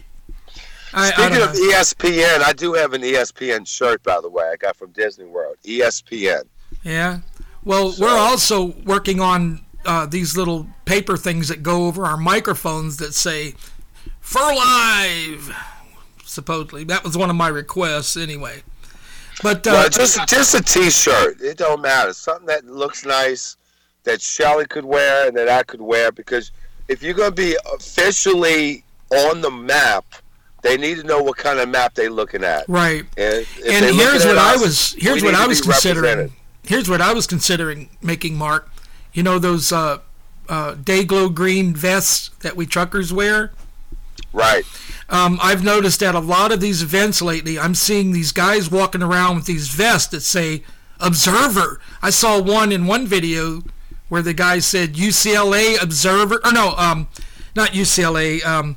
I, I Speaking don't of know. ESPN, I do have an ESPN shirt, by the way. I got from Disney World. ESPN. Yeah. Well, we're also working on uh, these little paper things that go over our microphones that say "For Live." Supposedly, that was one of my requests, anyway. But uh, well, just just a T-shirt. It don't matter. Something that looks nice, that Shelly could wear and that I could wear. Because if you're going to be officially on the map, they need to know what kind of map they're looking at. Right. And, and here's what at I was here's what I was considering. Here's what I was considering making, Mark. You know those uh, uh, day glow green vests that we truckers wear. Right. Um, I've noticed at a lot of these events lately, I'm seeing these guys walking around with these vests that say "Observer." I saw one in one video where the guy said UCLA Observer, or no, um, not UCLA. Um,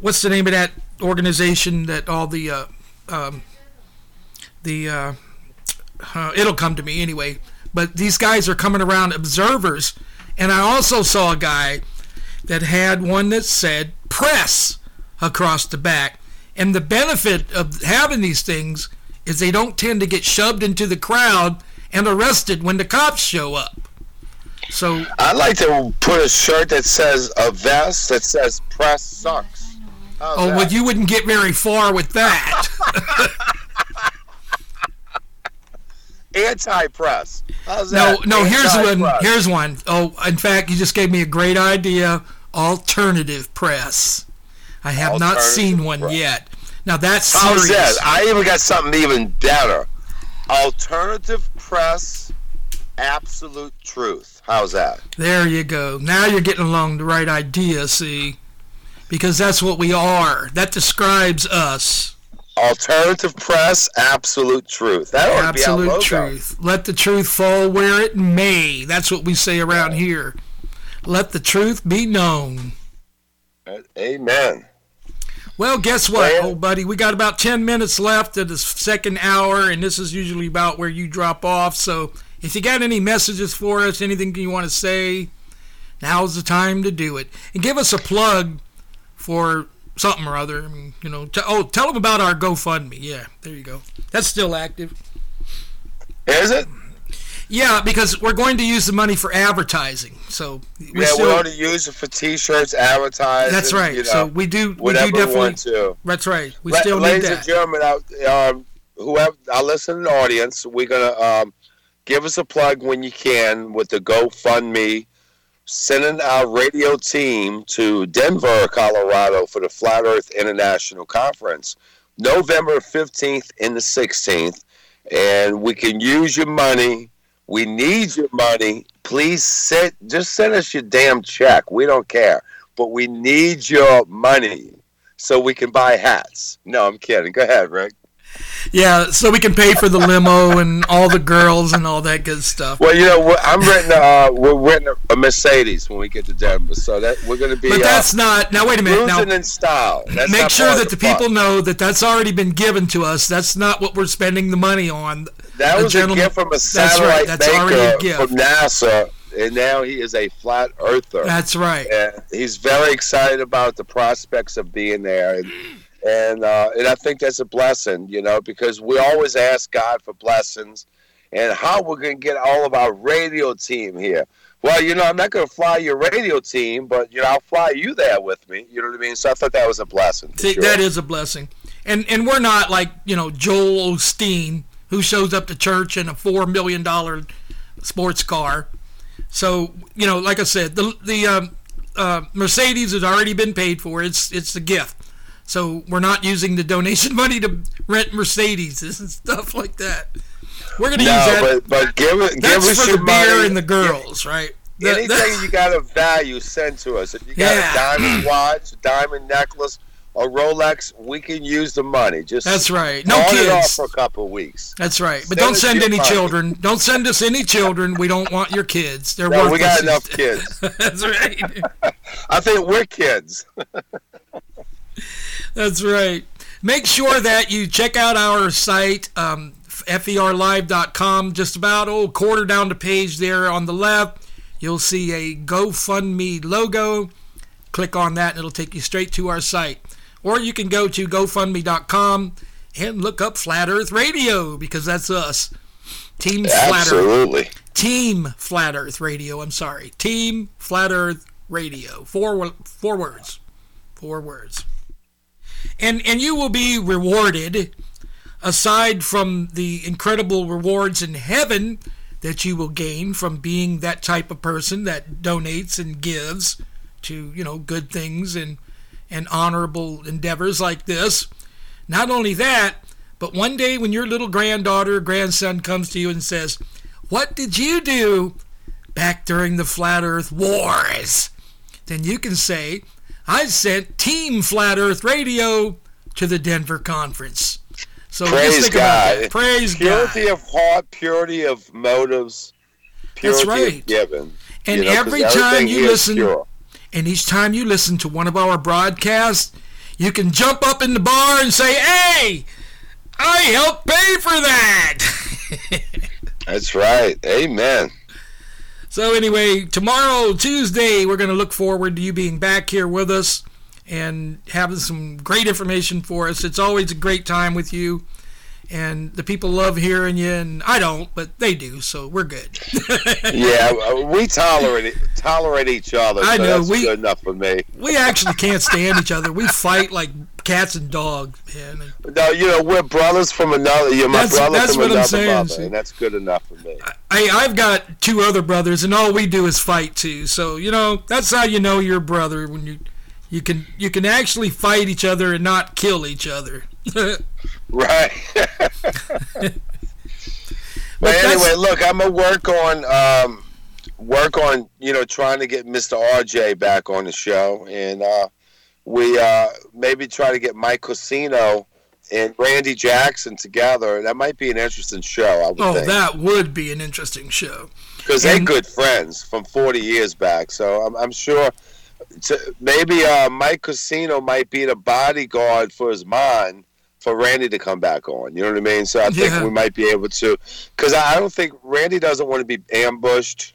what's the name of that organization that all the uh, um, the uh, uh, it'll come to me anyway. But these guys are coming around observers, and I also saw a guy that had one that said press across the back. And the benefit of having these things is they don't tend to get shoved into the crowd and arrested when the cops show up. So I'd like to put a shirt that says a vest that says "Press sucks." How's oh, that? well, you wouldn't get very far with that. Anti-press. How's no, that? no. Here's one. Here's one. Oh, in fact, you just gave me a great idea. Alternative press. I have not seen one press. yet. Now that's How's serious. that? I even got something even better. Alternative press, absolute truth. How's that? There you go. Now you're getting along the right idea, see? Because that's what we are. That describes us. Alternative press, absolute truth. That ought to be our Absolute truth. Let the truth fall where it may. That's what we say around here. Let the truth be known. Uh, amen. Well, guess what, old buddy? We got about 10 minutes left of the second hour, and this is usually about where you drop off. So if you got any messages for us, anything you want to say, now's the time to do it. And give us a plug for something or other. I mean, you know, t- oh, tell them about our GoFundMe. Yeah, there you go. That's still active. Is it? Yeah, because we're going to use the money for advertising. So we yeah, still, we ought to use it for T-shirts, advertising. That's right. You know, so we do. We do definitely. want to. That's right. We La- still need that. ladies and gentlemen, out, um, whoever our listening audience, we're gonna um, give us a plug when you can with the GoFundMe. Sending our radio team to Denver, Colorado for the Flat Earth International Conference, November 15th and the 16th. And we can use your money. We need your money. Please sit, just send us your damn check. We don't care. But we need your money so we can buy hats. No, I'm kidding. Go ahead, Ric. Yeah, so we can pay for the limo and all the girls and all that good stuff. Well, you know, we're- I'm renting. Uh, we're renting a Mercedes when we get to Denver, so that we're going to be. But uh, that's not. Now wait a minute. Now cruising in style. That's make sure that of the people know that that's already been given to us. That's not what we're spending the money on. That The was gentleman- a gift from a That's right. satellite That's already a maker gift. from NASA, and now he is a flat earther. That's right. And he's very excited about the prospects of being there, and and uh, and I think that's a blessing, you know, because we always ask God for blessings, and how we're going to get all of our radio team here. Well, you know, I'm not going to fly your radio team, but you know, I'll fly you there with me. You know what I mean? So I thought that was a blessing. See, sure. that is a blessing. And and we're not like you know Joel Osteen who shows up to church in a four million dollar sports car. So you know, like I said, the the um, uh, Mercedes has already been paid for. It's it's a gift. So we're not using the donation money to rent Mercedes and stuff like that. We're going to no, use that. but but give it, give that's us for your the beer money. and the girls, right? That- Anything that- you got of value, send to us. If you got Yeah. a diamond watch, a diamond necklace, a Rolex, we can use the money. Just That's right. No pawn it off kids. for a couple of weeks. That's right. But Send don't send any money. children. Don't send us any children. We don't want your kids. They're No, worthless. we got enough kids. That's right. I think we're kids. That's right. Make sure that you check out our site, um, ferlive.com. Just about oh quarter down the page there on the left, you'll see a GoFundMe logo. Click on that, and it'll take you straight to our site. Or you can go to GoFundMe.com and look up Flat Earth Radio because that's us. Team Flat Earth. Absolutely. Team Flat Earth Radio. I'm sorry. Team Flat Earth Radio. Four four words. Four words. And and you will be rewarded aside from the incredible rewards in heaven that you will gain from being that type of person that donates and gives to, you know, good things and and honorable endeavors like this. Not only that, but one day when your little granddaughter or grandson comes to you and says, What did you do back during the Flat Earth Wars? Then you can say, I sent Team Flat Earth Radio to the Denver conference. So just Praise think about God. Praise God. purity of heart, purity of motives, purity right. of giving. And You know, every time you listen, pure. and each time you listen to one of our broadcasts, you can jump up in the bar and say, "Hey, I helped pay for that." That's right. Amen. So anyway, tomorrow, Tuesday, we're going to look forward to you being back here with us and having some great information for us. It's always a great time with you, and the people love hearing you, and I don't, but they do, so we're good. yeah, we tolerate tolerate each other. I so know, that's we- good enough for me. we actually can't stand each other. We fight like cats and dogs, man. No, you know we're brothers from another. You're my That's- brother that's from what I'm another saying, mother, and that's good enough for me. I, I've got two other brothers, and all we do is fight too. So you know that's how you know your brother when you you can you can actually fight each other and not kill each other. Right. but anyway, look, I'm gonna work on um, work on you know trying to get Mr. RJ back on the show, and uh, we uh, maybe try to get Mike Cosino and Randy Jackson together. That might be an interesting show. I would oh, think. that would be an interesting show. because they're good friends from 40 years back. So I'm, I'm sure to, maybe uh, Mike Casino might be the bodyguard for his mind for Randy to come back on. You know what I mean? So I think Yeah. we might be able to, because I don't think Randy doesn't want to be ambushed.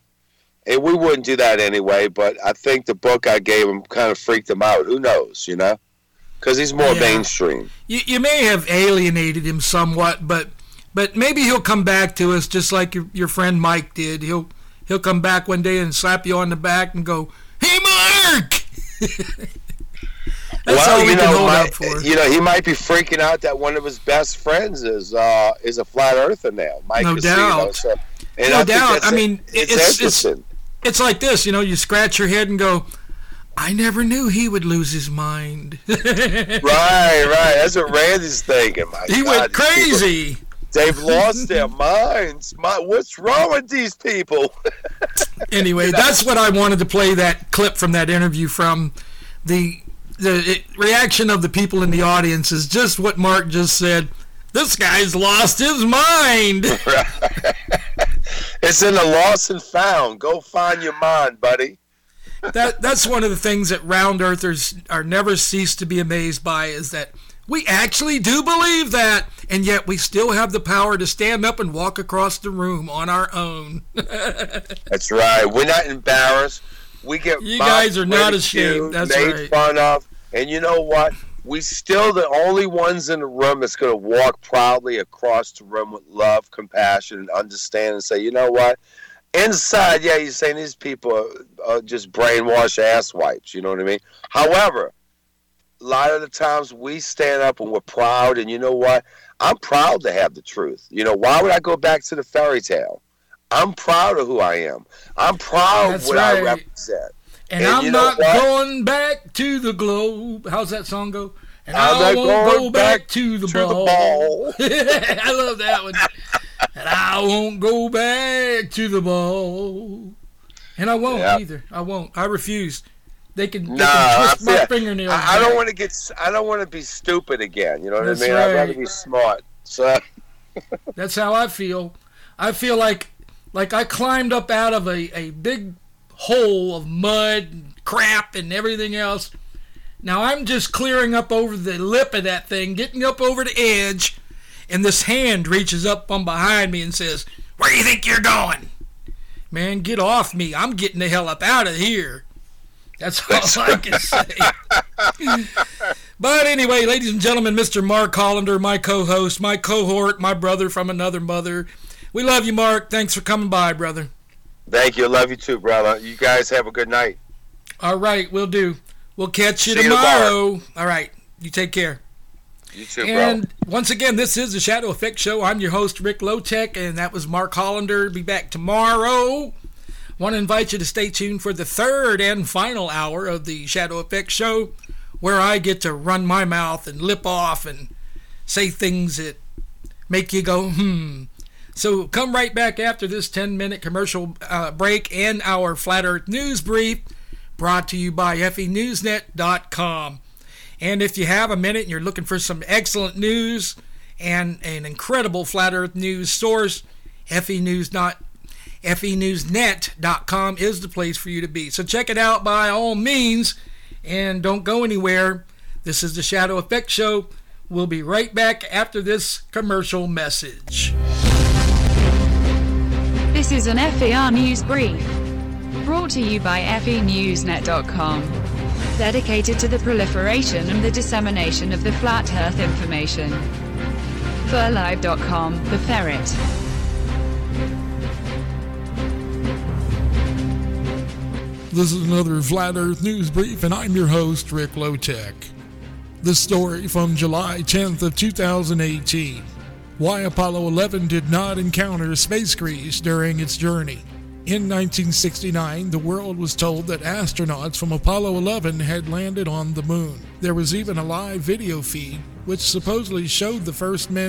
And we wouldn't do that anyway, but I think the book I gave him kind of freaked him out. Who knows, you know? Because he's more Yeah. mainstream. You, you may have alienated him somewhat, but but maybe he'll come back to us just like your, your friend Mike did. He'll he'll come back one day and slap you on the back and go, "Hey, Mark." That's all we you know, my- you know, he might be freaking out that one of his best friends is uh, is a flat earther now, Mike No Casino. doubt. So, no I doubt. I mean, it's, it's it's it's like this. You know, you scratch your head and go, "I never knew he would lose his mind." right, right. That's what Randy's thinking. My He God, went people- crazy. They've lost their minds. My, what's wrong with these people? anyway, that's what I wanted to play that clip from that interview from. The the reaction of the people in the audience is just what Mark just said. This guy's lost his mind. it's in the lost and found. Go find your mind, buddy. that that's one of the things that round earthers are never cease to be amazed by is that we actually do believe that and yet we still have the power to stand up and walk across the room on our own That's right. We're not embarrassed. We get You guys are not ashamed. That's made right. fun of. And you know what? We still the only ones in the room that's going to walk proudly across the room with love, compassion, and understand and say, you know what? Inside, yeah, you're saying these people are, are just brainwashed ass wipes. You know what I mean? However, a lot of the times we stand up and we're proud, and you know what? I'm proud to have the truth. You know, why would I go back to the fairy tale? I'm proud of who I am. I'm proud That's of what I represent. And, And I'm not going back to the globe how's that song go and I'm I won't go back, back to the to the ball. ball. I love that one. and I won't go back to the ball. And I won't Yeah. either. I won't. I refuse. They can, they No, can I, twist my fingernails. I, I don't want to get. I don't want to be stupid again. You know what That's I mean? I'd rather be smart. So That's how I feel. I feel like like I climbed up out of a, a big hole of mud and crap and everything else. Now I'm just clearing up over the lip of that thing, getting up over the edge, and this hand reaches up from behind me and says, Where do you think you're going? Man, get off me. I'm getting the hell up out of here. That's all I can say. But anyway, ladies and gentlemen, Mr. Mark Hollander, my co-host, my cohort, my brother from another mother. We love you, Mark. Thanks for coming by, brother. Thank you. Love you too, brother. You guys have a good night. All right, we'll do. We'll catch you See you tomorrow. All right, you take care. You too, brother. And bro. once again, this is the Shadow FX Show. I'm your host, Ric Lowtech, and that was Mark Hollander. Be back tomorrow. Want to invite you to stay tuned for the third and final hour of the Shadow FX Show, where I get to run my mouth and lip off and say things that make you go, hmm. So come right back after this 10 minute commercial uh, break and our Flat Earth News Brief brought to you by FENewsNet.com. And if you have a minute and you're looking for some excellent news and an incredible Flat Earth news source, FE News FENewsNet.com is the place for you to be. So check it out by all means and don't go anywhere. This is the Shadow FX Show. We'll be right back after this commercial message. This is an FER News Brief. Brought to you by FENewsNet.com. Dedicated to the proliferation and the dissemination of the flat earth information. FERLive.com, The Ferret. This is another Flat Earth News Brief, and I'm your host, Ric Lowtech. This story from July 10th of 2018. Why Apollo 11 did not encounter space grease during its journey. In 1969, the world was told that astronauts from Apollo 11 had landed on the moon. There was even a live video feed which supposedly showed the first men